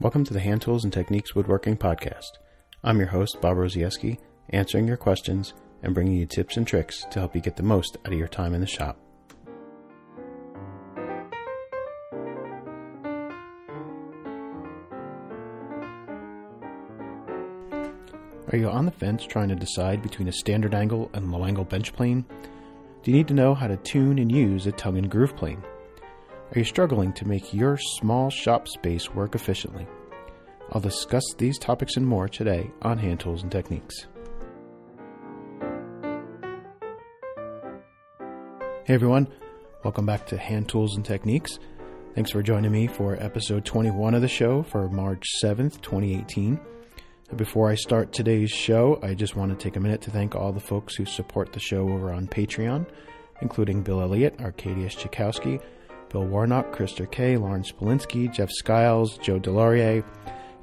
Welcome to the Hand Tools and Techniques Woodworking Podcast. I'm your host, Bob Rozaieski, answering your questions and bringing you tips and tricks to help you get the most out of your time in the shop. Are you on the fence trying to decide between a standard angle and low angle bench plane? Do you need to know how to tune and use a tongue and groove plane? Are you struggling to make your small shop space work efficiently? I'll discuss these topics and more today on Hand Tools and Techniques. Hey everyone, welcome back to Hand Tools and Techniques. Thanks for joining me for episode 21 of the show for March 7th, 2018. Before I start today's show, I just want to take a minute to thank all the folks who support the show over on Patreon, including Bill Elliott, Arcadius Chakowski, Bill Warnock, Krister K., Lawrence Polinsky, Jeff Skiles, Joe Delaurier,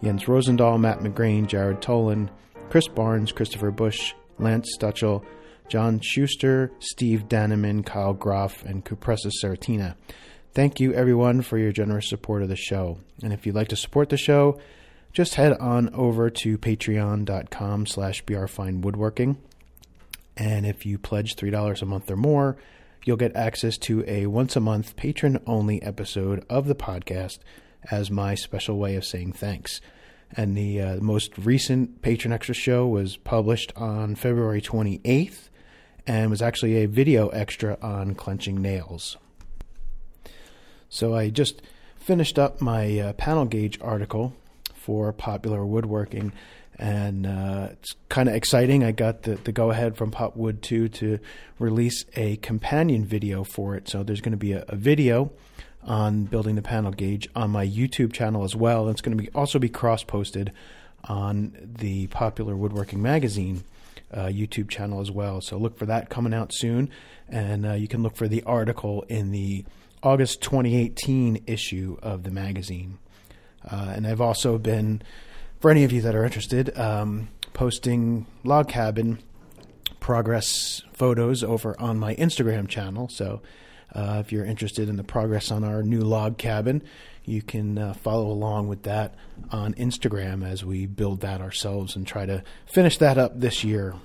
Jens Rosendahl, Matt McGrain, Jared Tolan, Chris Barnes, Christopher Bush, Lance Stutchell, John Schuster, Steve Daneman, Kyle Groff, and Cupressa Saratina. Thank you, everyone, for your generous support of the show. And if you'd like to support the show, just head on over to patreon.com slash brfinewoodworking. And if you pledge $3 a month or more, you'll get access to a once a month patron only episode of the podcast as my special way of saying thanks. And the uh, most recent Patron Extra show was published on February 28th and was actually a video extra on clenching nails. So I just finished up my uh, panel gauge article for popular woodworking and uh, it's kind of exciting. I got the, the go ahead from Popwood 2 to release a companion video for it. So there's going to be a, a, video on building the panel gauge on my YouTube channel as well. It's going to be also be cross posted on the Popular Woodworking Magazine uh, YouTube channel as well. So look for that coming out soon, and uh, you can look for the article in the August 2018 issue of the magazine. Uh, and I've also been for any of you that are interested, um, posting log cabin progress photos over on my Instagram channel. So uh, if you're interested in the progress on our new log cabin, you can uh, follow along with that on Instagram as we build that ourselves and try to finish that up this year.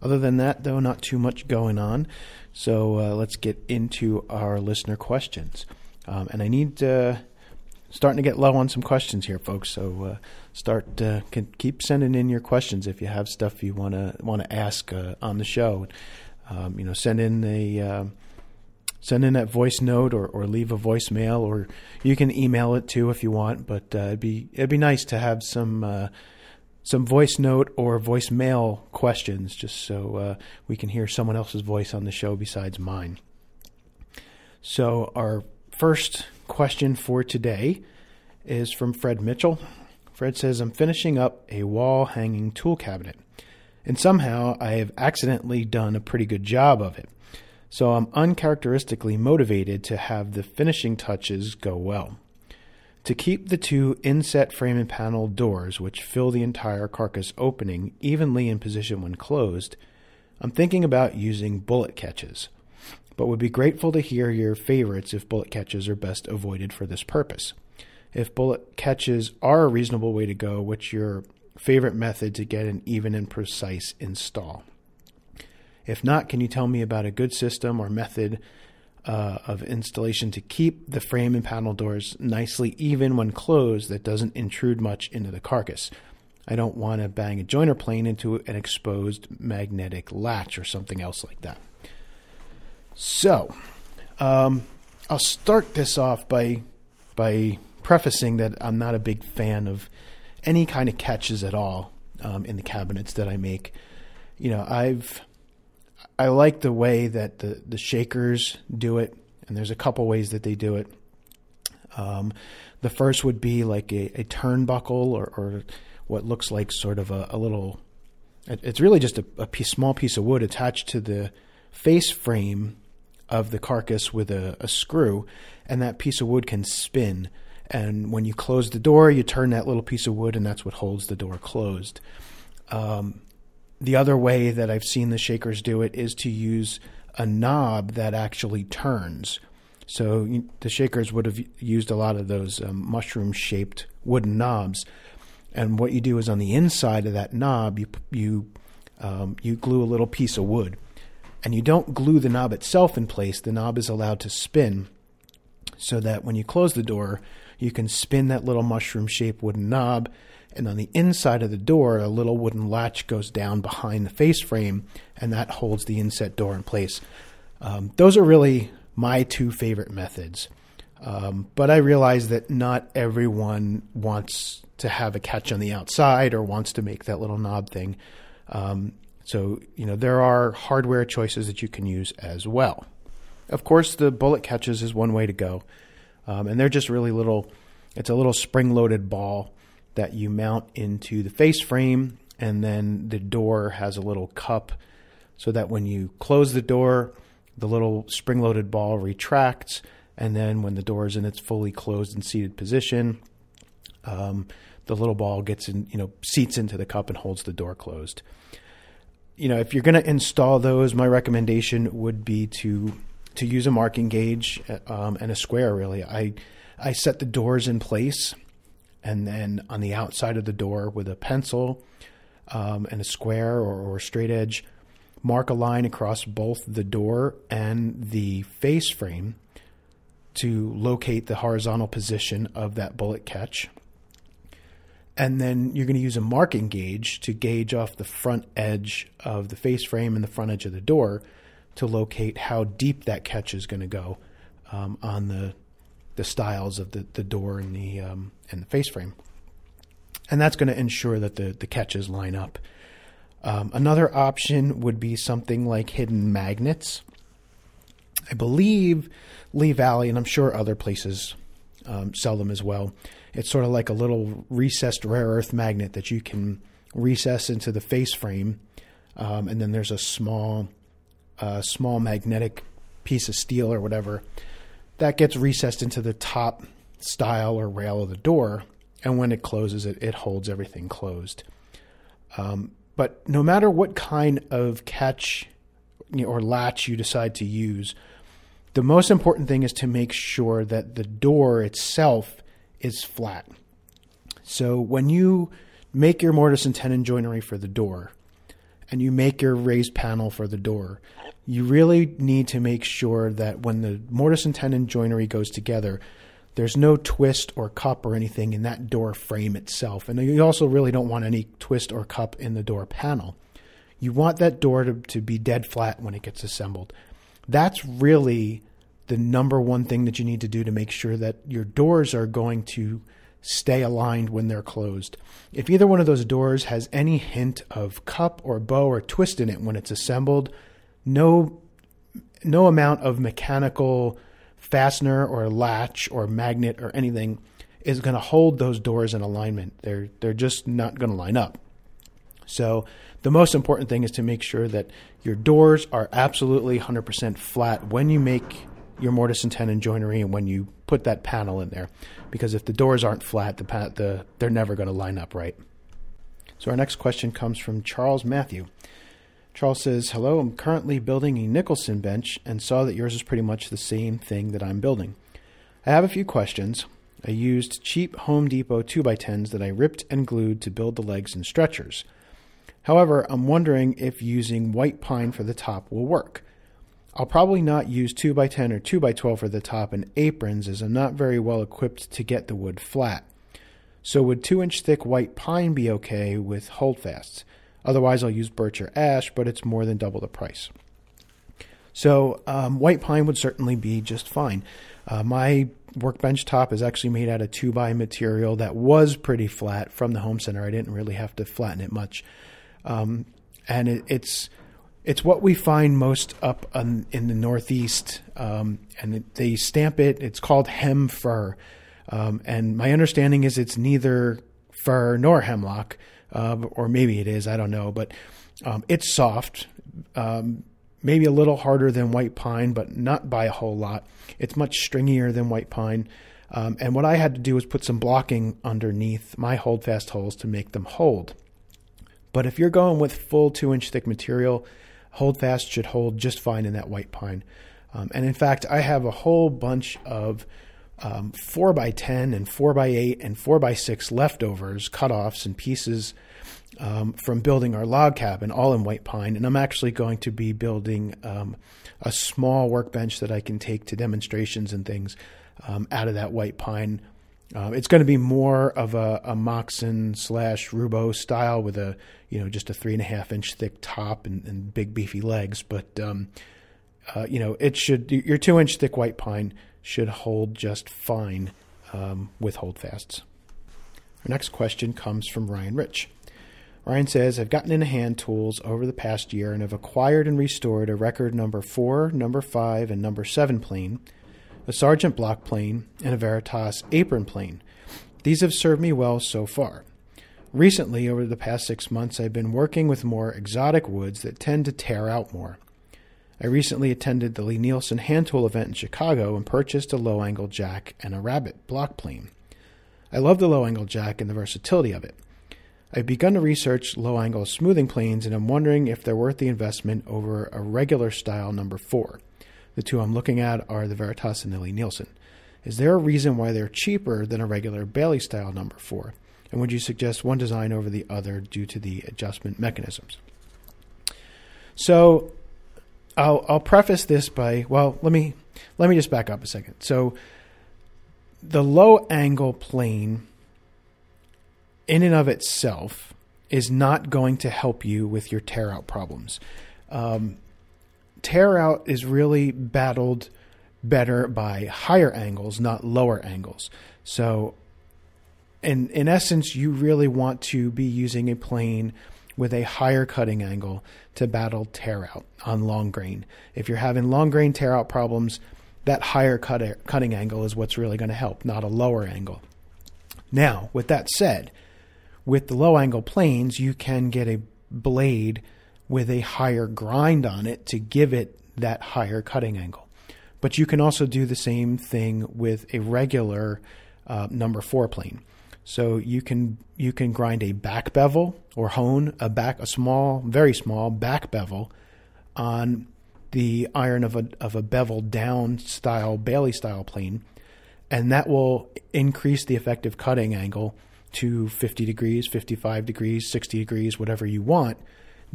Other than that, though, not too much going on. So uh, let's get into our listener questions. Um, and I need to starting to get low on some questions here, folks. So uh, start uh, keep sending in your questions if you have stuff you want to want to ask uh, on the show. Um, you know, send in a um, send in that voice note or, or leave a voicemail, or you can email it too if you want. But uh, it'd be it'd be nice to have some uh, some voice note or voicemail questions, just so uh, we can hear someone else's voice on the show besides mine. So our first question for today is from Fred Mitchell. Fred says, I'm finishing up a wall hanging tool cabinet, and somehow I have accidentally done a pretty good job of it. So I'm uncharacteristically motivated to have the finishing touches go well. To keep the two inset frame and panel doors, which fill the entire carcass opening, evenly in position when closed, I'm thinking about using bullet catches but would be grateful to hear your favorites if bullet catches are best avoided for this purpose. If bullet catches are a reasonable way to go, what's your favorite method to get an even and precise install? If not, can you tell me about a good system or method uh, of installation to keep the frame and panel doors nicely even when closed that doesn't intrude much into the carcass? I don't want to bang a joiner plane into an exposed magnetic latch or something else like that. So, um, I'll start this off by by prefacing that I'm not a big fan of any kind of catches at all um, in the cabinets that I make. You know, I've I like the way that the the shakers do it, and there's a couple ways that they do it. Um, the first would be like a, a turnbuckle or, or what looks like sort of a, a little. It's really just a, a piece, small piece of wood attached to the face frame of the carcass with a, a screw, and that piece of wood can spin. And when you close the door, you turn that little piece of wood, and that's what holds the door closed. Um, the other way that I've seen the shakers do it is to use a knob that actually turns. So the shakers would have used a lot of those um, mushroom shaped wooden knobs. And what you do is on the inside of that knob, you you um, you glue a little piece of wood, and you don't glue the knob itself in place. The knob is allowed to spin, so that when you close the door, you can spin that little mushroom-shaped wooden knob, and on the inside of the door, a little wooden latch goes down behind the face frame, and that holds the inset door in place. Um, those are really my two favorite methods. Um, but I realize that not everyone wants to have a catch on the outside or wants to make that little knob thing. Um, so, you know, there are hardware choices that you can use as well. Of course, the bullet catches is one way to go. Um, and they're just really little, it's a little spring loaded ball that you mount into the face frame. And then the door has a little cup so that when you close the door, the little spring loaded ball retracts and then when the door is in its fully closed and seated position, um, the little ball gets in, you know, seats into the cup and holds the door closed. You know, if you're going to install those, my recommendation would be to to use a marking gauge um, and a square. Really, I I set the doors in place, and then on the outside of the door with a pencil um, and a square or, or straight edge, mark a line across both the door and the face frame to locate the horizontal position of that bullet catch. And then you're going to use a marking gauge to gauge off the front edge of the face frame and the front edge of the door to locate how deep that catch is going to go um, on the the stiles of the, the door and the um, and the face frame. And that's going to ensure that the, the catches line up. Um, another option would be something like hidden magnets. I believe Lee Valley, and I'm sure other places um, sell them as well. It's sort of like a little recessed rare earth magnet that you can recess into the face frame, um, and then there's a small, uh, small magnetic piece of steel or whatever that gets recessed into the top stile or rail of the door, and when it closes, it it holds everything closed. Um, but no matter what kind of catch or latch you decide to use, the most important thing is to make sure that the door itself is flat. So when you make your mortise and tenon joinery for the door and you make your raised panel for the door, you really need to make sure that when the mortise and tenon joinery goes together, there's no twist or cup or anything in that door frame itself. And you also really don't want any twist or cup in the door panel. You want that door to, to be dead flat when it gets assembled that's really the number one thing that you need to do to make sure that your doors are going to stay aligned when they're closed. If either one of those doors has any hint of cup or bow or twist in it when it's assembled, no no amount of mechanical fastener or latch or magnet or anything is going to hold those doors in alignment. They're they're just not going to line up. So the most important thing is to make sure that your doors are absolutely 100% flat when you make your mortise and tenon joinery and when you put that panel in there. Because if the doors aren't flat, the, the they're never going to line up right. So our next question comes from Charles Matthew. Charles says, Hello, I'm currently building a Nicholson bench and saw that yours is pretty much the same thing that I'm building. I have a few questions. I used cheap Home Depot 2x10s that I ripped and glued to build the legs and stretchers. However, I'm wondering if using white pine for the top will work. I'll probably not use 2x10 or 2x12 for the top and aprons as I'm not very well equipped to get the wood flat. So would 2 inch thick white pine be okay with holdfasts? Otherwise, I'll use birch or ash, but it's more than double the price. So um, white pine would certainly be just fine. Uh, my workbench top is actually made out of 2 by material that was pretty flat from the home center. I didn't really have to flatten it much um, and it, it's it's what we find most up on, in the Northeast, um, and it, they stamp it. It's called hem fir, um, and my understanding is it's neither fir nor hemlock, uh, or maybe it is. I don't know, but um, it's soft, um, maybe a little harder than white pine, but not by a whole lot. It's much stringier than white pine. Um, and what I had to do was put some blocking underneath my holdfast holes to make them hold. But if you're going with full two inch thick material, Holdfast should hold just fine in that white pine. Um, and in fact, I have a whole bunch of um, 4x10 and 4x8 and 4x6 leftovers, cutoffs, and pieces um, from building our log cabin, all in white pine. And I'm actually going to be building um, a small workbench that I can take to demonstrations and things um, out of that white pine. Uh, it's going to be more of a, a Moxon slash Roubo style with a you know just a three and a half inch thick top and, and big beefy legs, but um, uh, you know it should your two inch thick white pine should hold just fine um, with holdfasts. Our next question comes from Ryan Rich. Ryan says, I've gotten into hand tools over the past year and have acquired and restored a record number 4, number 5, and number 7 plane, a Sargent block plane, and a Veritas apron plane. These have served me well so far. Recently, over the past six months, I've been working with more exotic woods that tend to tear out more. I recently attended the Lie-Nielsen hand tool event in Chicago and purchased a low angle jack and a rabbet block plane. I love the low angle jack and the versatility of it. I've begun to research low angle smoothing planes and I'm wondering if they're worth the investment over a regular style number 4. The two I'm looking at are the Veritas and the Lie-Nielsen. Is there a reason why they're cheaper than a regular Bailey style number 4? And would you suggest one design over the other due to the adjustment mechanisms? So, I'll I'll preface this by well, let me let me just back up a second. So the low angle plane in and of itself is not going to help you with your tear out problems. Um, tear out is really battled better by higher angles, not lower angles. So, in in essence, you really want to be using a plane with a higher cutting angle to battle tear out on long grain. If you're having long grain tear out problems, that higher cut, cutting angle is what's really going to help, not a lower angle. Now, with that said, with the low angle planes, you can get a blade with a higher grind on it to give it that higher cutting angle. But you can also do the same thing with a regular uh, number four plane. So you can you can grind a back bevel or hone a back a small, very small back bevel on the iron of a of a bevel down style Bailey style plane, and that will increase the effective cutting angle to 50 degrees, 55 degrees, 60 degrees, whatever you want,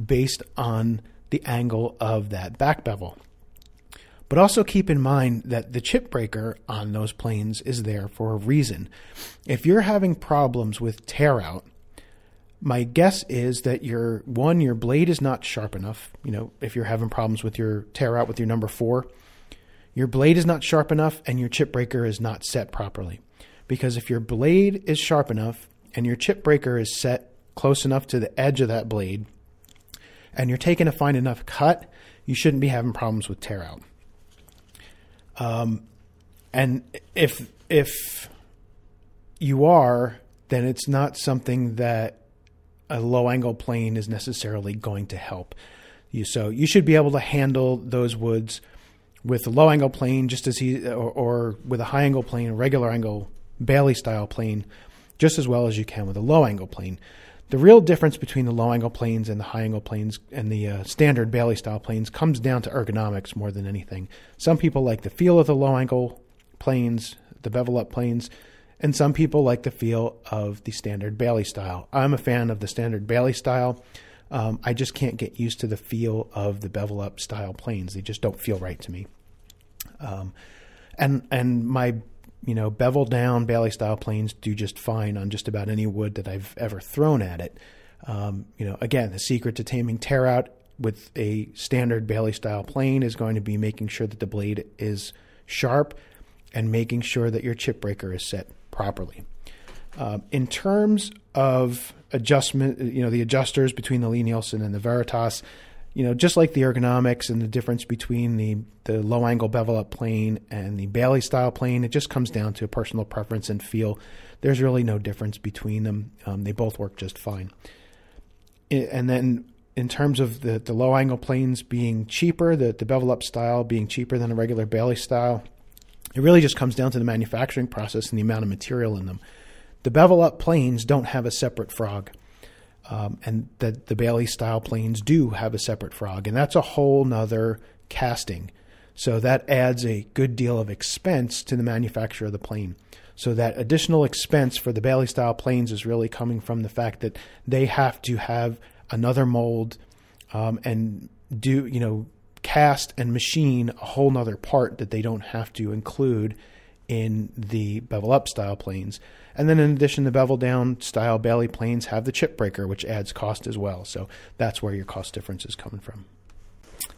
based on the angle of that back bevel. But also keep in mind that the chip breaker on those planes is there for a reason. If you're having problems with tear out, my guess is that your one, your blade is not sharp enough. You know, if you're having problems with your tear out with your number four, your blade is not sharp enough and your chip breaker is not set properly. Because if your blade is sharp enough and your chip breaker is set close enough to the edge of that blade, and you're taking a fine enough cut, you shouldn't be having problems with tear out. Um, and if if you are, then it's not something that a low angle plane is necessarily going to help you. So you should be able to handle those woods with a low angle plane, just as he, or, or with a high angle plane, a regular angle Bailey style plane, just as well as you can with a low angle plane. The real difference between the low angle planes and the high angle planes and the uh, standard Bailey style planes comes down to ergonomics more than anything. Some people like the feel of the low angle planes, the bevel up planes, and some people like the feel of the standard Bailey style. I'm a fan of the standard Bailey style. Um, I just can't get used to the feel of the bevel up style planes. They just don't feel right to me. Um, and and my you know, bevel down Bailey style planes do just fine on just about any wood that I've ever thrown at it. Um, you know, again, the secret to taming tear out with a standard Bailey style plane is going to be making sure that the blade is sharp and making sure that your chip breaker is set properly. Uh, in terms of adjustment, you know, the adjusters between the Lie-Nielsen and the Veritas, you know, just like the ergonomics and the difference between the, the low angle bevel up plane and the Bailey style plane, it just comes down to personal preference and feel. There's really no difference between them. Um, they both work just fine. And then in terms of the, the low angle planes being cheaper, the, the bevel up style being cheaper than a regular Bailey style, it really just comes down to the manufacturing process and the amount of material in them. The bevel up planes don't have a separate frog. Um, and that the Bailey style planes do have a separate frog, and that's a whole nother casting. So that adds a good deal of expense to the manufacturer of the plane. So that additional expense for the Bailey style planes is really coming from the fact that they have to have another mold um, and do you know cast and machine a whole nother part that they don't have to include in the bevel up style planes. And then in addition, the bevel down style Bailey planes have the chip breaker, which adds cost as well. So that's where your cost difference is coming from.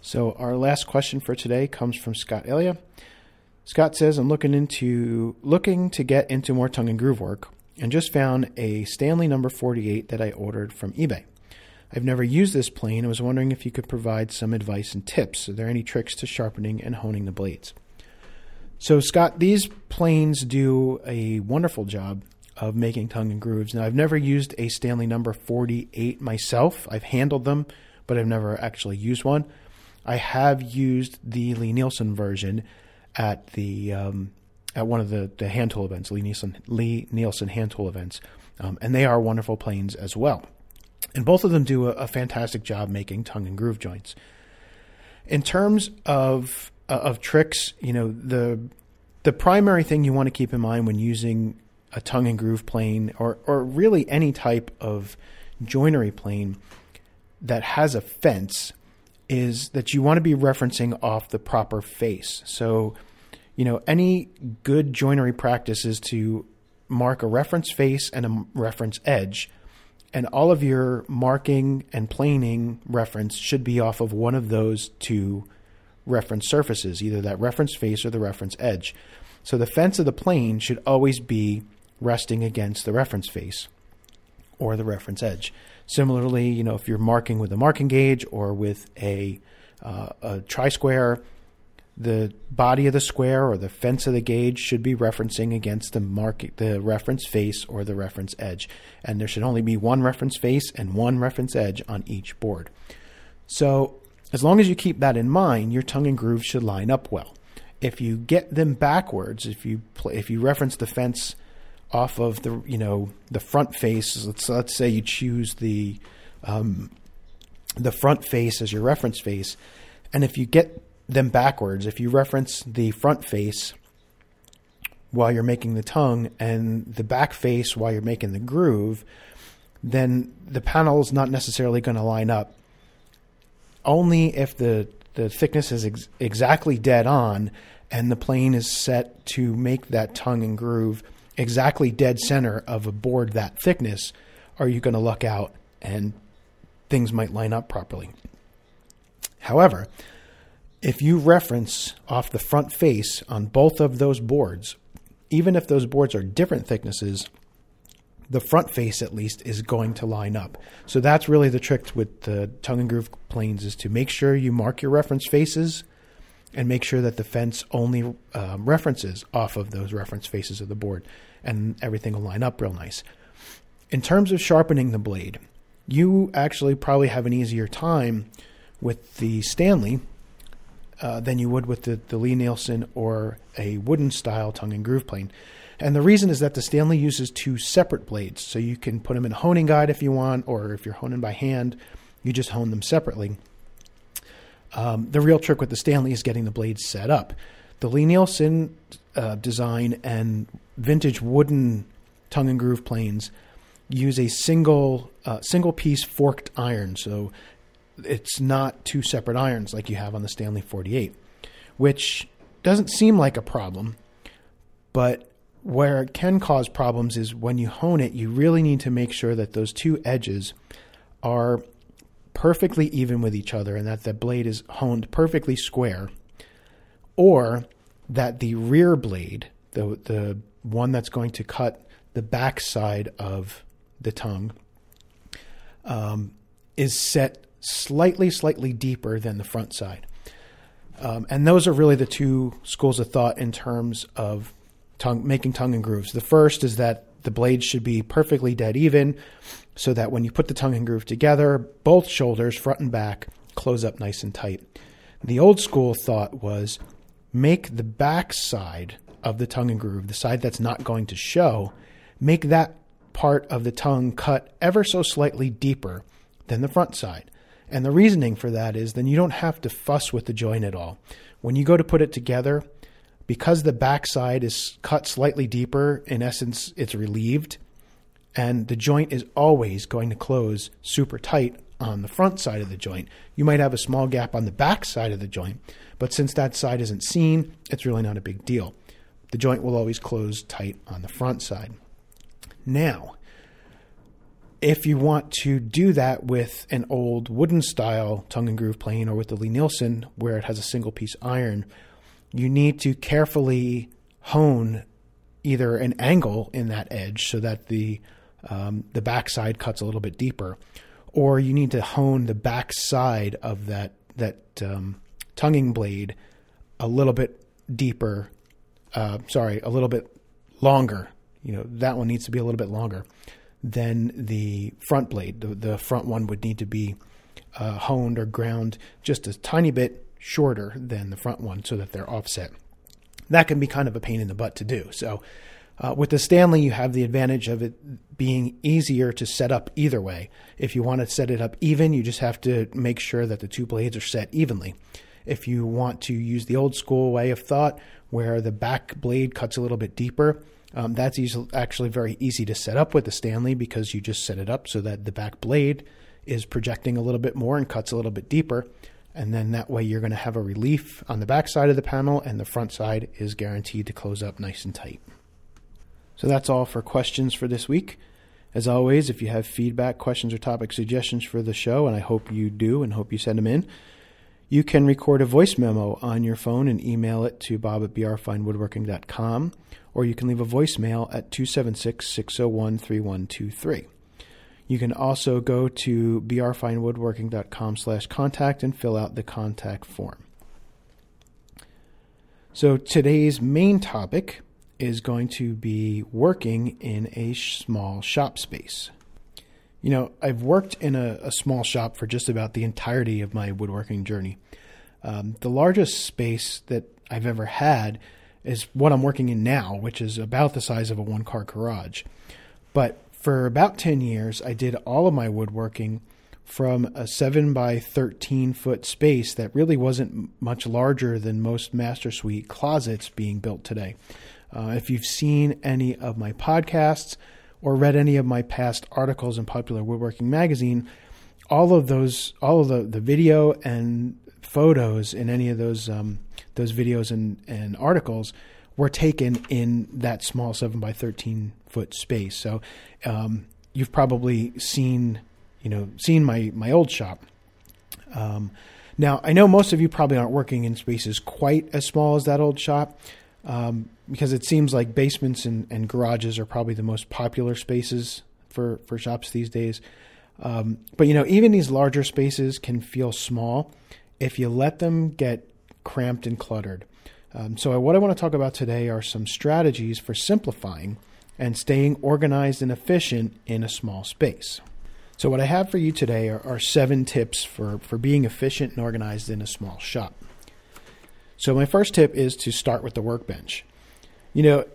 So our last question for today comes from Scott Elia. Scott says, I'm looking into looking to get into more tongue and groove work and just found a Stanley number 48 that I ordered from eBay. I've never used this plane and was wondering if you could provide some advice and tips. Are there any tricks to sharpening and honing the blades? So, Scott, these planes do a wonderful job of making tongue and grooves. Now, I've never used a Stanley number 48 myself. I've handled them, but I've never actually used one. I have used the Lie-Nielsen version at the um, at one of the, the hand tool events, Lie-Nielsen Lee Nielsen hand tool events, um, and they are wonderful planes as well. And both of them do a, a fantastic job making tongue and groove joints. In terms of uh, of tricks, you know the the primary thing you want to keep in mind when using a tongue and groove plane or or really any type of joinery plane that has a fence is that you want to be referencing off the proper face. So, you know, any good joinery practice is to mark a reference face and a reference edge and all of your marking and planing reference should be off of one of those two reference surfaces, either that reference face or the reference edge. So the fence of the plane should always be resting against the reference face or the reference edge. Similarly, you know, if you're marking with a marking gauge or with a, uh, a try square, the body of the square or the fence of the gauge should be referencing against the mark the reference face or the reference edge and there should only be one reference face and one reference edge on each board so as long as you keep that in mind your tongue and groove should line up well if you get them backwards if you play, if you reference the fence off of the you know the front face let's let's say you choose the um, the front face as your reference face and if you get them backwards. If you reference the front face while you're making the tongue and the back face while you're making the groove, then the panel is not necessarily going to line up. Only if the, the thickness is ex- exactly dead on and the plane is set to make that tongue and groove exactly dead center of a board that thickness are you going to luck out and things might line up properly. However, if you reference off the front face on both of those boards, even if those boards are different thicknesses, the front face at least is going to line up. So that's really the trick with the tongue and groove planes is to make sure you mark your reference faces and make sure that the fence only um, references off of those reference faces of the board and everything will line up real nice. In terms of sharpening the blade, you actually probably have an easier time with the Stanley uh, than you would with the, the Lie-Nielsen or a wooden style tongue and groove plane. And the reason is that the Stanley uses two separate blades. So you can put them in a honing guide if you want, or if you're honing by hand, you just hone them separately. Um, the real trick with the Stanley is getting the blades set up. The Lie-Nielsen uh, design and vintage wooden tongue and groove planes use a single uh, single piece forked iron. So it's not two separate irons like you have on the Stanley 48, which doesn't seem like a problem, but where it can cause problems is when you hone it, you really need to make sure that those two edges are perfectly even with each other and that the blade is honed perfectly square, or that the rear blade, the, the one that's going to cut the back side of the tongue, um, is set slightly, slightly deeper than the front side. Um, and those are really the two schools of thought in terms of tongue, making tongue and grooves. The first is that the blades should be perfectly dead even so that when you put the tongue and groove together, both shoulders, front and back, close up nice and tight. The old school thought was make the back side of the tongue and groove, the side that's not going to show, make that part of the tongue cut ever so slightly deeper than the front side And the reasoning for that is then you don't have to fuss with the joint at all. When you go to put it together, because the backside is cut slightly deeper, in essence, it's relieved, and the joint is always going to close super tight on the front side of the joint. You might have a small gap on the back side of the joint, but since that side isn't seen, it's really not a big deal. The joint will always close tight on the front side. Now, if you want to do that with an old wooden style tongue and groove plane or with the Lie-Nielsen, where it has a single piece iron, you need to carefully hone either an angle in that edge so that the um, the backside cuts a little bit deeper, or you need to hone the backside of that that um, tonguing blade a little bit deeper. Uh, sorry, a little bit longer. You know that one needs to be a little bit longer than the front blade. The, the front one would need to be uh, honed or ground just a tiny bit shorter than the front one so that they're offset. That can be kind of a pain in the butt to do. So, uh, with the Stanley, you have the advantage of it being easier to set up either way. If you want to set it up even, you just have to make sure that the two blades are set evenly. If you want to use the old school way of thought, where the back blade cuts a little bit deeper, um, that's easy, actually very easy to set up with the Stanley because you just set it up so that the back blade is projecting a little bit more and cuts a little bit deeper. And then that way you're going to have a relief on the back side of the panel, and the front side is guaranteed to close up nice and tight. So that's all for questions for this week. As always, if you have feedback, questions, or topic suggestions for the show, and I hope you do and hope you send them in, you can record a voice memo on your phone and email it to bob at brfinewoodworking.com, or you can leave a voicemail at 276 601 3123. You can also go to brfinewoodworking.com slash contact and fill out the contact form. So today's main topic is going to be working in a small shop space. You know, I've worked in a, a small shop for just about the entirety of my woodworking journey. Um, the largest space that I've ever had is what I'm working in now, which is about the size of a one car garage. But for about 10 years, I did all of my woodworking from a 7 by 13 foot space that really wasn't much larger than most Master Suite closets being built today. Uh, if you've seen any of my podcasts or read any of my past articles in Popular Woodworking Magazine, all of those, all of the, the video and photos in any of those um, those videos and, and articles were taken in that small seven by thirteen foot space. So um, you've probably seen you know seen my my old shop. Um, now I know most of you probably aren't working in spaces quite as small as that old shop um, because it seems like basements and, and, garages are probably the most popular spaces for, for shops these days. Um, but you know, even these larger spaces can feel small if you let them get cramped and cluttered. Um, so, what I want to talk about today are some strategies for simplifying and staying organized and efficient in a small space. So, what I have for you today are, are seven tips for, for being efficient and organized in a small shop. So my first tip is to start with the workbench. You know,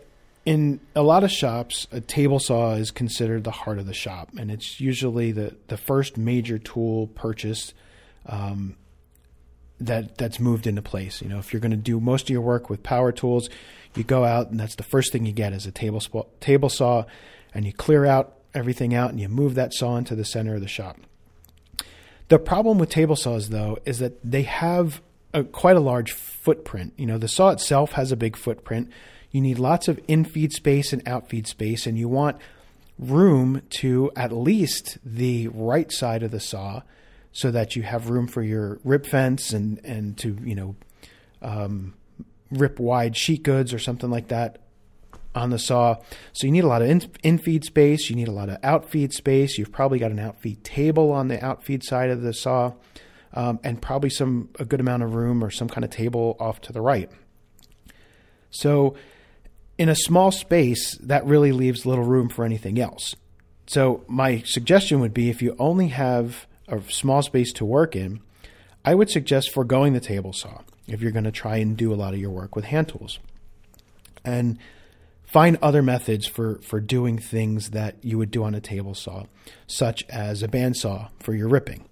in a lot of shops, a table saw is considered the heart of the shop, and it's usually the, the first major tool purchased um, that that's moved into place. You know, if you're going to do most of your work with power tools, you go out and that's the first thing you get is a table table saw, and you clear out everything out and you move that saw into the center of the shop. The problem with table saws, though, is that they have a, quite a large footprint. You know, the saw itself has a big footprint. You need lots of infeed space and outfeed space, and you want room to at least the right side of the saw so that you have room for your rip fence and, and to, you know, um, rip wide sheet goods or something like that on the saw. So you need a lot of in-feed space. You need a lot of out feed space. You've probably got an out feed table on the out feed side of the saw um, and probably some a good amount of room or some kind of table off to the right. So, in a small space, that really leaves little room for anything else. So, my suggestion would be if you only have a small space to work in, I would suggest foregoing the table saw if you're going to try and do a lot of your work with hand tools. And find other methods for, for doing things that you would do on a table saw, such as a bandsaw for your ripping.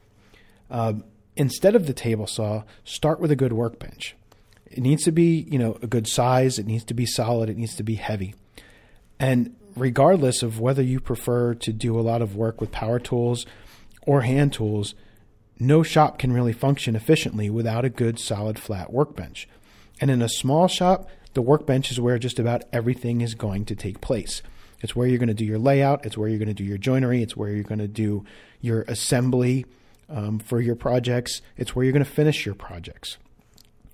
Um, instead of the table saw, start with a good workbench. It needs to be, you know, a good size. It needs to be solid. It needs to be heavy. And regardless of whether you prefer to do a lot of work with power tools or hand tools, no shop can really function efficiently without a good, solid, flat workbench. And in a small shop, the workbench is where just about everything is going to take place. It's where you're going to do your layout, it's where you're going to do your joinery, it's where you're going to do your assembly um, for your projects, it's where you're going to finish your projects.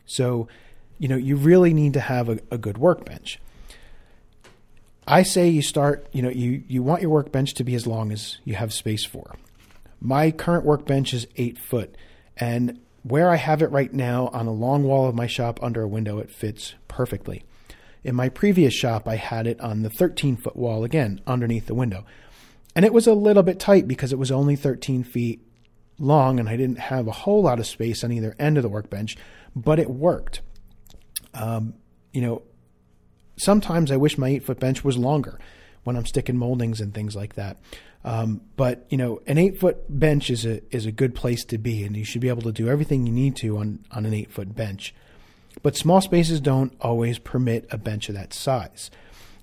So, you know, you really need to have a, a good workbench. I say you start, you know, you, you want your workbench to be as long as you have space for. My current workbench is eight foot, and where I have it right now on a long wall of my shop under a window, it fits perfectly. In my previous shop, I had it on the 13 foot wall again underneath the window. And it was a little bit tight because it was only 13 feet long and I didn't have a whole lot of space on either end of the workbench, but it worked. Um, you know, sometimes I wish my eight foot bench was longer when I'm sticking moldings and things like that. Um, but you know, an eight foot bench is a is a good place to be, and you should be able to do everything you need to on on an eight foot bench. But small spaces don't always permit a bench of that size.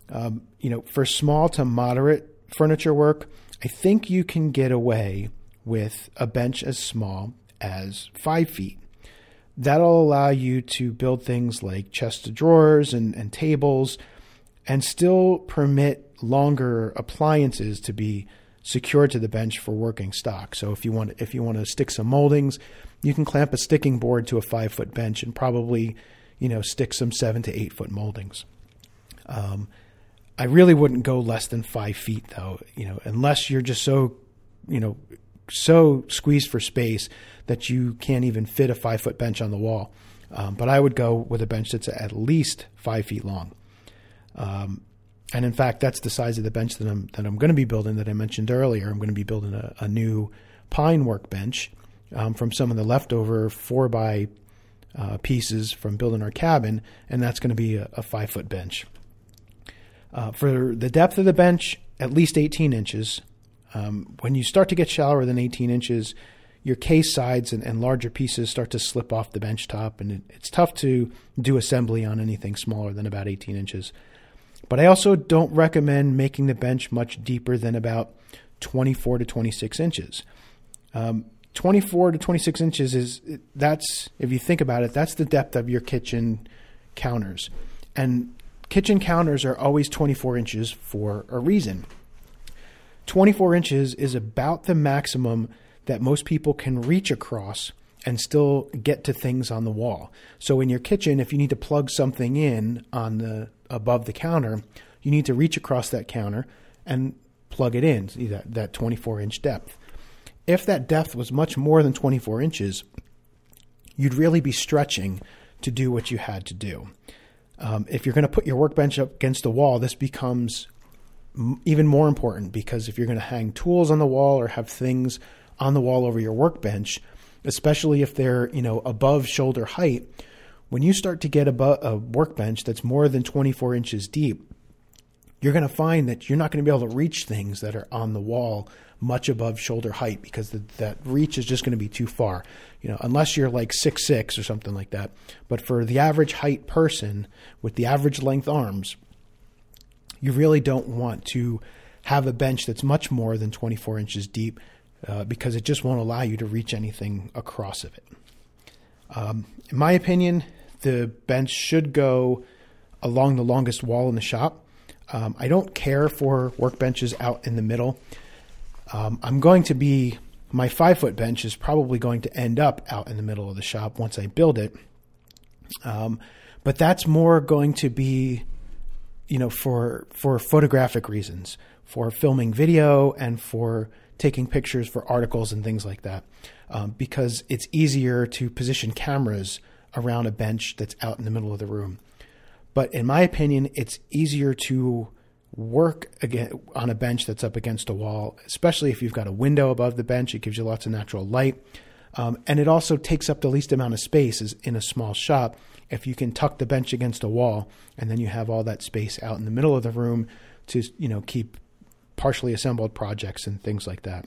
Um, you know, for small to moderate furniture work, I think you can get away with a bench as small as five feet. That'll allow you to build things like chests of drawers and, and tables and still permit longer appliances to be secured to the bench for working stock. So if you want if you want to stick some moldings, you can clamp a sticking board to a five foot bench and probably you know stick some seven to eight foot moldings. Um, I really wouldn't go less than five feet though, you know, unless you're just so you know so squeezed for space that you can't even fit a five foot bench on the wall. Um, but I would go with a bench that's at least five feet long. Um, and in fact, that's the size of the bench that I'm that I'm going to be building that I mentioned earlier. I'm going to be building a, a new pine workbench um, from some of the leftover four by uh, pieces from building our cabin, and that's going to be a, a five foot bench. Uh, for the depth of the bench, at least 18 inches. Um, when you start to get shallower than 18 inches, your case sides and, and, larger pieces start to slip off the bench top, and it, it's tough to do assembly on anything smaller than about 18 inches. But I also don't recommend making the bench much deeper than about 24 to 26 inches. Um, 24 to 26 inches is that's if you think about it, that's the depth of your kitchen counters, and kitchen counters are always 24 inches for a reason. 24 inches is about the maximum that most people can reach across and still get to things on the wall. So in your kitchen, if you need to plug something in on the above the counter, you need to reach across that counter and plug it in, that, that 24 inch depth. If that depth was much more than 24 inches, you'd really be stretching to do what you had to do. Um, if you're going to put your workbench up against the wall, this becomes m- even more important because if you're going to hang tools on the wall or have things on the wall over your workbench, especially if they're you know above shoulder height, when you start to get a, a workbench that's more than 24 inches deep, you're going to find that you're not going to be able to reach things that are on the wall much above shoulder height because the, that reach is just going to be too far. You know, unless you're like six six or something like that. But for the average height person with the average length arms, you really don't want to have a bench that's much more than 24 inches deep uh, because it just won't allow you to reach anything across of it. Um, in my opinion, the bench should go along the longest wall in the shop. Um, I don't care for workbenches out in the middle. Um, I'm going to be, my five foot bench is probably going to end up out in the middle of the shop once I build it. Um, but that's more going to be, you know, for, for photographic reasons, for filming video and for taking pictures for articles and things like that, um, because it's easier to position cameras around a bench that's out in the middle of the room. But in my opinion, it's easier to work again on a bench that's up against a wall, especially if you've got a window above the bench. It gives you lots of natural light. Um, and it also takes up the least amount of space is in a small shop if you can tuck the bench against a wall and then you have all that space out in the middle of the room to you know keep partially assembled projects and things like that.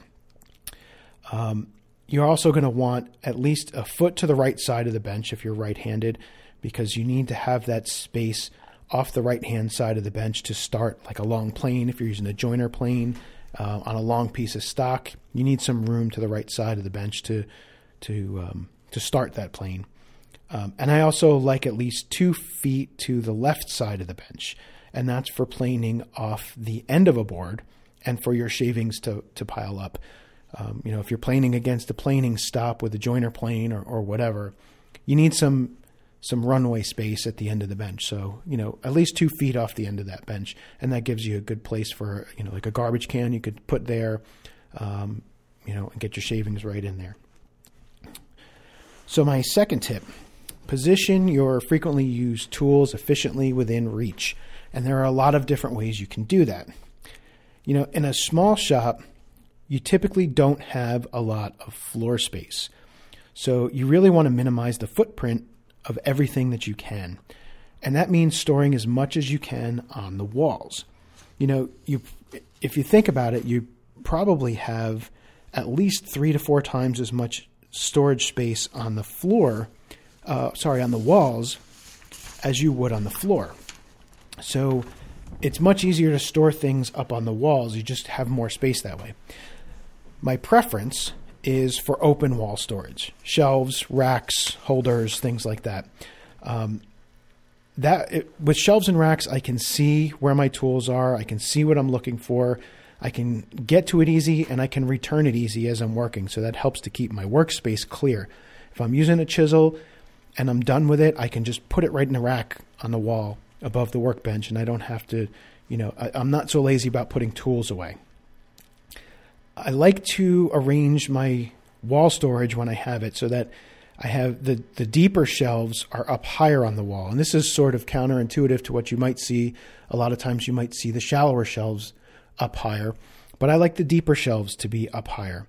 Um, you're also going to want at least a foot to the right side of the bench if you're right handed, because you need to have that space off the right hand side of the bench to start like a long plane. If you're using a joiner plane uh, on a long piece of stock, you need some room to the right side of the bench to to um, to start that plane. Um, and I also like at least two feet to the left side of the bench, and that's for planing off the end of a board and for your shavings to to pile up. Um, you know, if you're planing against a planing stop with a jointer plane or, or whatever, you need some some runway space at the end of the bench. So, you know, at least two feet off the end of that bench. And that gives you a good place for, you know, like a garbage can you could put there, um, you know, and get your shavings right in there. So, my second tip position your frequently used tools efficiently within reach. And there are a lot of different ways you can do that. You know, in a small shop, you typically don't have a lot of floor space. So you really want to minimize the footprint of everything that you can. And that means storing as much as you can on the walls. You know, you if you think about it, you probably have at least three to four times as much storage space on the floor, uh, sorry, on the walls, as you would on the floor. So it's much easier to store things up on the walls. You just have more space that way. My preference is for open wall storage shelves, racks, holders, things like that. Um, that it, with shelves and racks, I can see where my tools are. I can see what I'm looking for. I can get to it easy and I can return it easy as I'm working. So that helps to keep my workspace clear. If I'm using a chisel and I'm done with it, I can just put it right in the rack on the wall above the workbench and I don't have to, you know, I, I'm not so lazy about putting tools away. I like to arrange my wall storage when I have it so that I have the, the deeper shelves are up higher on the wall. And this is sort of counterintuitive to what you might see. A lot of times you might see the shallower shelves up higher, but I like the deeper shelves to be up higher.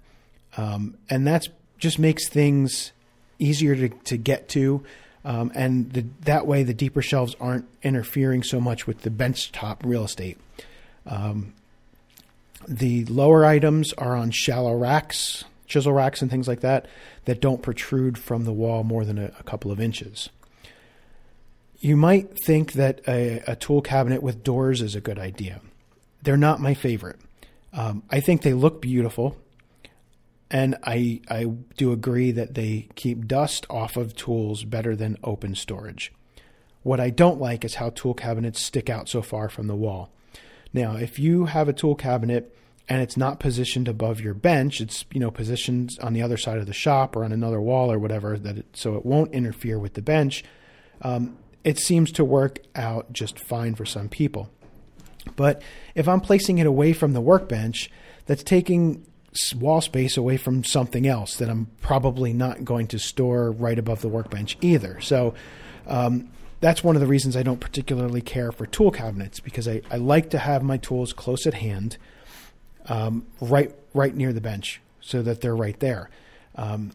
Um, and that just makes things easier to, to get to. Um, and the, that way, the deeper shelves aren't interfering so much with the bench top real estate. Um, the lower items are on shallow racks, chisel racks, and things like that that don't protrude from the wall more than a, a couple of inches. You might think that a, a, tool cabinet with doors is a good idea. They're not my favorite. Um, I think they look beautiful, and I I do agree that they keep dust off of tools better than open storage. What I don't like is how tool cabinets stick out so far from the wall. Now, if you have a tool cabinet and it's not positioned above your bench, it's you know positioned on the other side of the shop or on another wall or whatever that it, so it won't interfere with the bench. Um, it seems to work out just fine for some people. But if I'm placing it away from the workbench, that's taking wall space away from something else that I'm probably not going to store right above the workbench either. So um, that's one of the reasons I don't particularly care for tool cabinets because I, I like to have my tools close at hand, um, right right near the bench, so that they're right there. Um,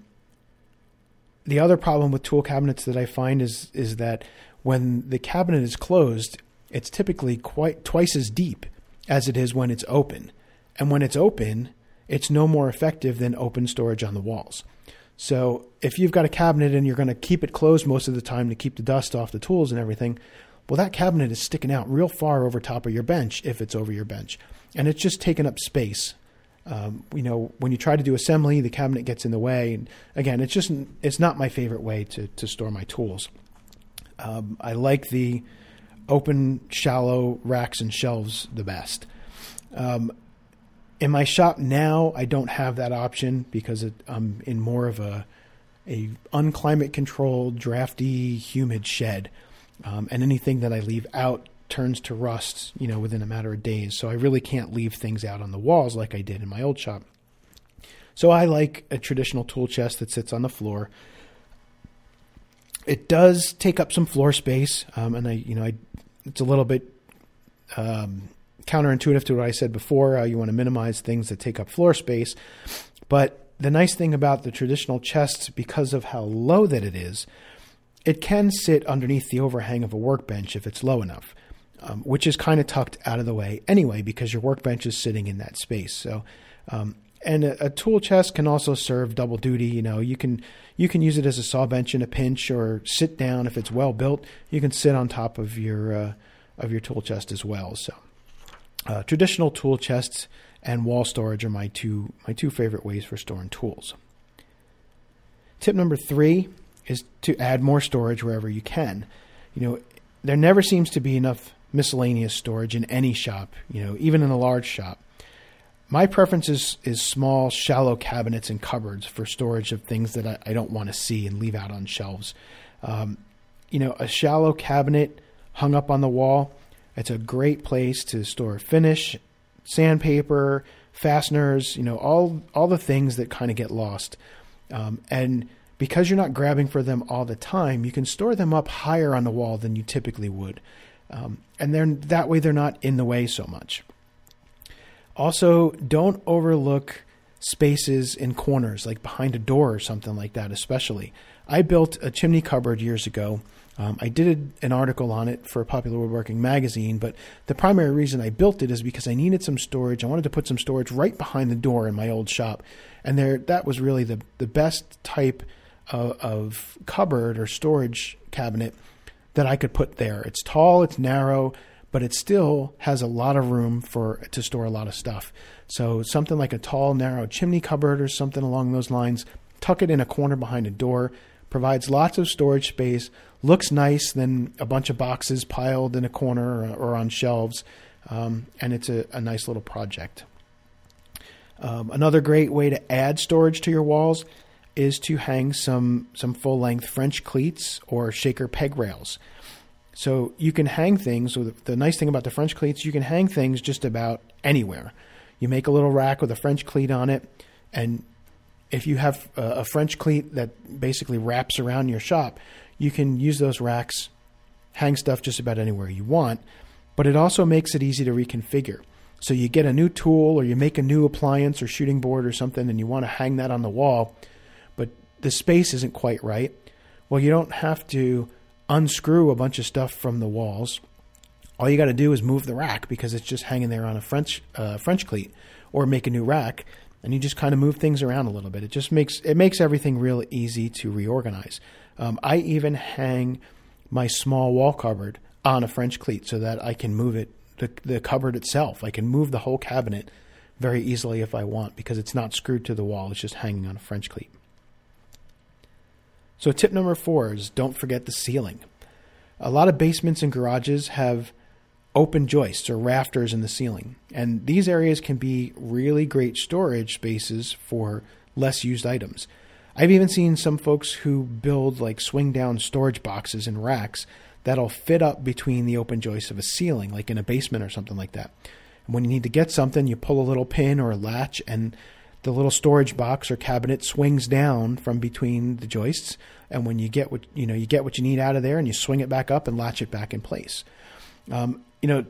the other problem with tool cabinets that I find is is that when the cabinet is closed, it's typically quite twice as deep as it is when it's open, and when it's open, it's no more effective than open storage on the walls. So if you've got a cabinet and you're going to keep it closed most of the time to keep the dust off the tools and everything, well, that cabinet is sticking out real far over top of your bench if it's over your bench, and it's just taking up space. Um, you know, when you try to do assembly, the cabinet gets in the way. And again, it's just it's not my favorite way to to store my tools. Um, I like the open, shallow racks and shelves the best. Um, in my shop now, I don't have that option because it, I'm in more of a a unclimate controlled, drafty, humid shed, um, and anything that I leave out turns to rust, you know, within a matter of days. So I really can't leave things out on the walls like I did in my old shop. So I like a traditional tool chest that sits on the floor. It does take up some floor space, um, and I, you know, I, it's a little bit um, counterintuitive to what I said before. Uh, you want to minimize things that take up floor space. But the nice thing about the traditional chests, because of how low that it is, it can sit underneath the overhang of a workbench if it's low enough, um, which is kind of tucked out of the way anyway because your workbench is sitting in that space. So um, and a, a, tool chest can also serve double duty. You know, you can you can use it as a saw bench in a pinch, or sit down if it's well built. You can sit on top of your uh, of your tool chest as well. So, uh, traditional tool chests and wall storage are my two my two favorite ways for storing tools. Tip number three is to add more storage wherever you can. You know, there never seems to be enough miscellaneous storage in any shop. You know, even in a large shop. My preference is, is small, shallow cabinets and cupboards for storage of things that I, I don't want to see and leave out on shelves. Um, you know, a shallow cabinet hung up on the wall, it's a great place to store finish, sandpaper, fasteners, you know, all all the things that kind of get lost. Um, and because you're not grabbing for them all the time, you can store them up higher on the wall than you typically would. Um, and then that way they're not in the way so much. Also, don't overlook spaces in corners, like behind a door or something like that, especially. I built a chimney cupboard years ago. Um, I did an article on it for a Popular Woodworking magazine, but the primary reason I built it is because I needed some storage. I wanted to put some storage right behind the door in my old shop, and there that was really the the best type of, of cupboard or storage cabinet that I could put there. It's tall, it's narrow, but it still has a lot of room for to store a lot of stuff. So something like a tall, narrow chimney cupboard or something along those lines, tuck it in a corner behind a door, provides lots of storage space, looks nice than a bunch of boxes piled in a corner or, or on shelves, um, and it's a, a, nice little project. Um, another great way to add storage to your walls is to hang some some full length French cleats or shaker peg rails. So you can hang things. The nice thing about the French cleats, you can hang things just about anywhere. You make a little rack with a French cleat on it, and if you have a French cleat that basically wraps around your shop, you can use those racks, hang stuff just about anywhere you want. But it also makes it easy to reconfigure. So you get a new tool or you make a new appliance or shooting board or something and you want to hang that on the wall, but the space isn't quite right. Well, you don't have to unscrew a bunch of stuff from the walls. All you got to do is move the rack because it's just hanging there on a French uh, French cleat, or make a new rack, and you just kind of move things around a little bit. It just makes it makes everything real easy to reorganize. Um, I even hang my small wall cupboard on a French cleat so that I can move it the, the cupboard itself. I can move the whole cabinet very easily if I want because it's not screwed to the wall. It's just hanging on a French cleat. So, tip number four is don't forget the ceiling. A lot of basements and garages have open joists or rafters in the ceiling, and these areas can be really great storage spaces for less used items. I've even seen some folks who build like swing down storage boxes and racks that'll fit up between the open joists of a ceiling, like in a basement or something like that. And when you need to get something, you pull a little pin or a latch, and the little storage box or cabinet swings down from between the joists and when you get what you know you get what you need out of there and you swing it back up and latch it back in place um, you know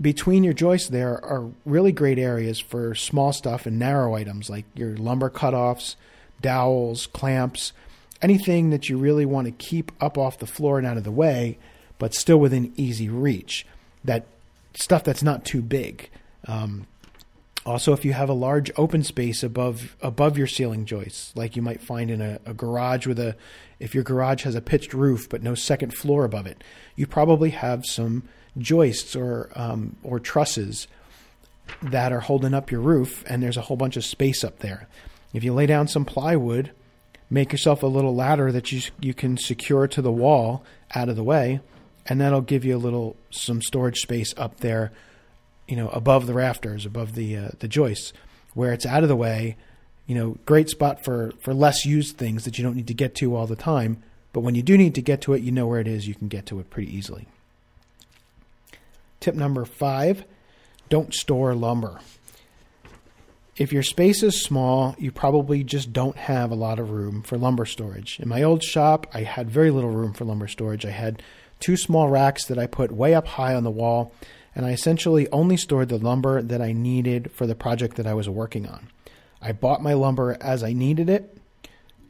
between your joists there are really great areas for small stuff and narrow items like your lumber cutoffs dowels clamps anything that you really want to keep up off the floor and out of the way but still within easy reach. That stuff that's not too big. Um, also, if you have a large open space above above your ceiling joists, like you might find in a, a, garage with a, if your garage has a pitched roof but no second floor above it, you probably have some joists or um, or trusses that are holding up your roof, and there's a whole bunch of space up there. If you lay down some plywood, make yourself a little ladder that you you can secure to the wall out of the way, and that'll give you a little some storage space up there you know, above the rafters, above the uh, the joists, where it's out of the way. You know, great spot for for less used things that you don't need to get to all the time. But when you do need to get to it, you know where it is. You can get to it pretty easily. Tip number five: don't store lumber. If your space is small, you probably just don't have a lot of room for lumber storage. In my old shop, I had very little room for lumber storage. I had two small racks that I put way up high on the wall and I essentially only stored the lumber that I needed for the project that I was working on. I bought my lumber as I needed it.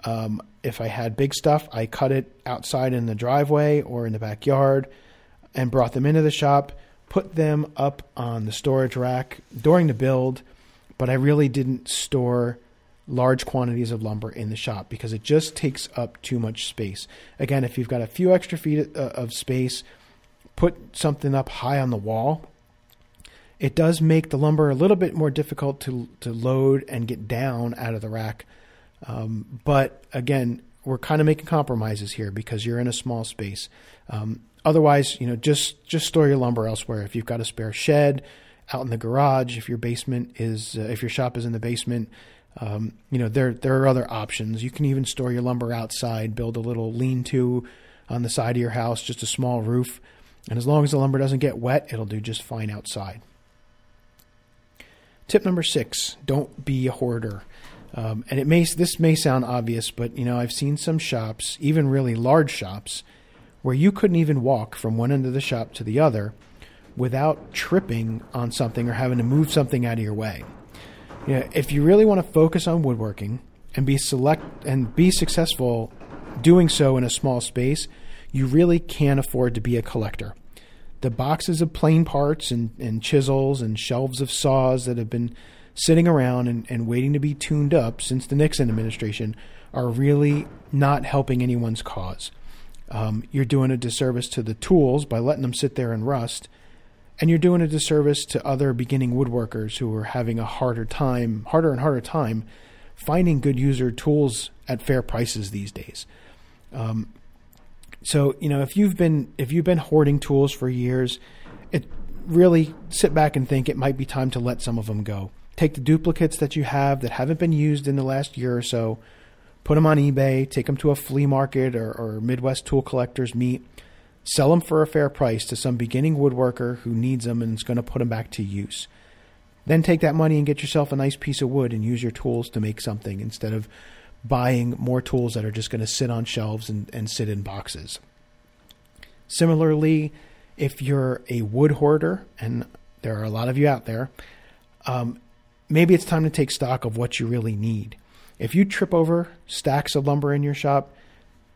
Um, if I had big stuff, I cut it outside in the driveway or in the backyard and brought them into the shop, put them up on the storage rack during the build, but I really didn't store large quantities of lumber in the shop because it just takes up too much space. Again, if you've got a few extra feet uh, of space, put something up high on the wall. It does make the lumber a little bit more difficult to to load and get down out of the rack. Um, but again, we're kind of making compromises here because you're in a small space. Um, otherwise, you know, just just store your lumber elsewhere. If you've got a spare shed out in the garage, if your basement is uh, if your shop is in the basement, um, you know, there there are other options. You can even store your lumber outside, build a little lean-to on the side of your house, just a small roof, and as long as the lumber doesn't get wet, it'll do just fine outside. Tip number six: Don't be a hoarder. Um, and it may this may sound obvious, but you know I've seen some shops, even really large shops, where you couldn't even walk from one end of the shop to the other without tripping on something or having to move something out of your way you know, if you really want to focus on woodworking and be select and be successful doing so in a small space, you really can't afford to be a collector. The boxes of plane parts and, and chisels and shelves of saws that have been sitting around and, and waiting to be tuned up since the Nixon administration are really not helping anyone's cause. Um, you're doing a disservice to the tools by letting them sit there and rust, and you're doing a disservice to other beginning woodworkers who are having a harder time, harder and harder time finding good user tools at fair prices these days. Um, so you know if you've been if you've been hoarding tools for years, it really sit back and think it might be time to let some of them go. Take the duplicates that you have that haven't been used in the last year or so, put them on eBay, take them to a flea market or, or Midwest tool collectors meet Sell them for a fair price to some beginning woodworker who needs them and is going to put them back to use. Then take that money and get yourself a nice piece of wood and use your tools to make something instead of buying more tools that are just going to sit on shelves and, and sit in boxes. Similarly, if you're a wood hoarder, and there are a lot of you out there, um, maybe it's time to take stock of what you really need. If you trip over stacks of lumber in your shop,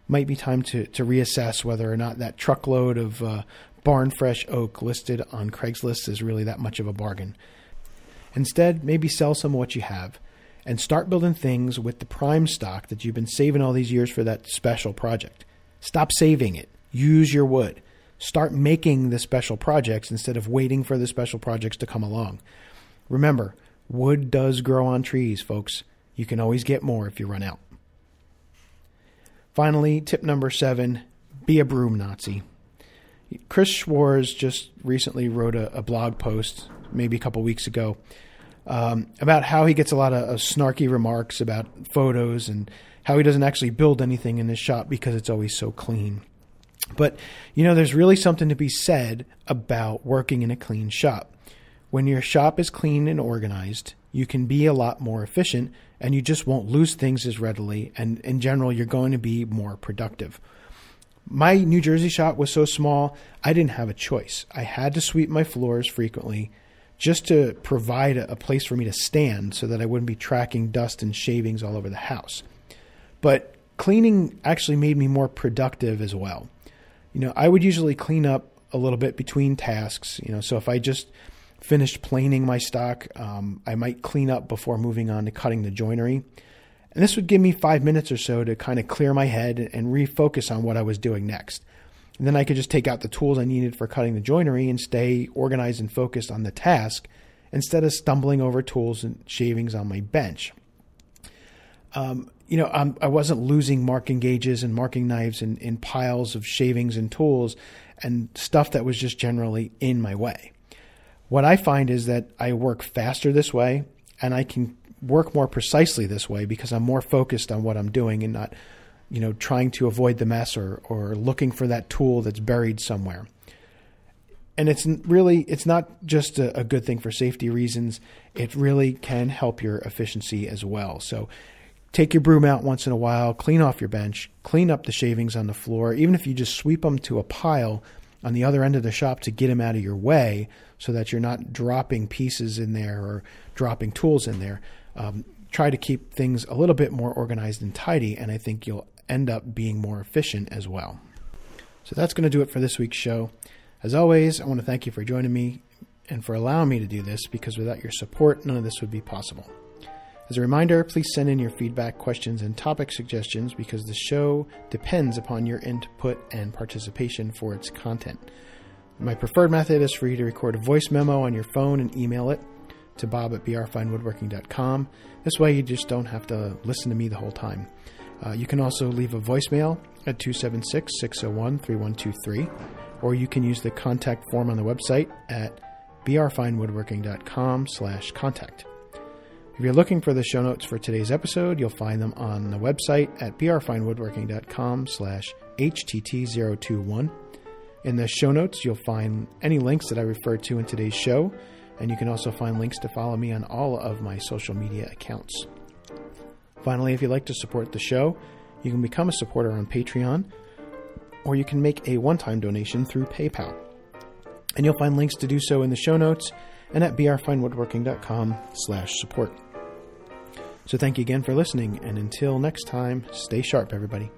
might be time to, to reassess whether or not that truckload of uh, barn fresh oak listed on Craigslist is really that much of a bargain. Instead, maybe sell some of what you have and start building things with the prime stock that you've been saving all these years for that special project. Stop saving it. Use your wood. Start making the special projects instead of waiting for the special projects to come along. Remember, wood does grow on trees, folks. You can always get more if you run out. Finally, tip number seven be a broom Nazi. Chris Schwarz just recently wrote a, a blog post, maybe a couple weeks ago, um, about how he gets a lot of, of, snarky remarks about photos and how he doesn't actually build anything in his shop because it's always so clean. But, you know, there's really something to be said about working in a clean shop. When your shop is clean and organized, you can be a lot more efficient and you just won't lose things as readily. And in general, you're going to be more productive. My New Jersey shop was so small, I didn't have a choice. I had to sweep my floors frequently just to provide a, place for me to stand so that I wouldn't be tracking dust and shavings all over the house. But cleaning actually made me more productive as well. You know, I would usually clean up a little bit between tasks, you know, so if I just finished planing my stock. Um, I might clean up before moving on to cutting the joinery. And this would give me five minutes or so to kind of clear my head and refocus on what I was doing next. And then I could just take out the tools I needed for cutting the joinery and stay organized and focused on the task instead of stumbling over tools and shavings on my bench. Um, you know, I'm, I was not losing marking gauges and marking knives in, in piles of shavings and tools and stuff that was just generally in my way. What I find is that I work faster this way and I can work more precisely this way because I'm more focused on what I'm doing and not, you know, trying to avoid the mess or, or looking for that tool that's buried somewhere. And it's really, it's not just a, a good thing for safety reasons. It really can help your efficiency as well. So take your broom out once in a while, clean off your bench, clean up the shavings on the floor. Even if you just sweep them to a pile on the other end of the shop to get them out of your way so that you're not dropping pieces in there or dropping tools in there. Um, try to keep things a little bit more organized and tidy, and I think you'll end up being more efficient as well. So that's going to do it for this week's show. As always, I want to thank you for joining me. and for allowing me to do this because without your support, none of this would be possible. As a reminder, please send in your feedback, questions, and topic suggestions because the show depends upon your input and participation for its content. My preferred method is for you to record a voice memo on your phone and email it to bob at brfinewoodworking.com. This way, you just don't have to listen to me the whole time. Uh, you can also leave a voicemail at 276 601 3123, or you can use the contact form on the website at brfinewoodworking.com slash contact. If you're looking for the show notes for today's episode, you'll find them on the website at brfinewoodworking.com slash htt021. In the show notes, you'll find any links that I refer to in today's show, and you can also find links to follow me on all of my social media accounts. Finally, if you'd like to support the show, you can become a supporter on Patreon, or you can make a one-time donation through PayPal. And you'll find links to do so in the show notes and at brfinewoodworking.com slash support. So thank you again for listening, and until next time, stay sharp, everybody.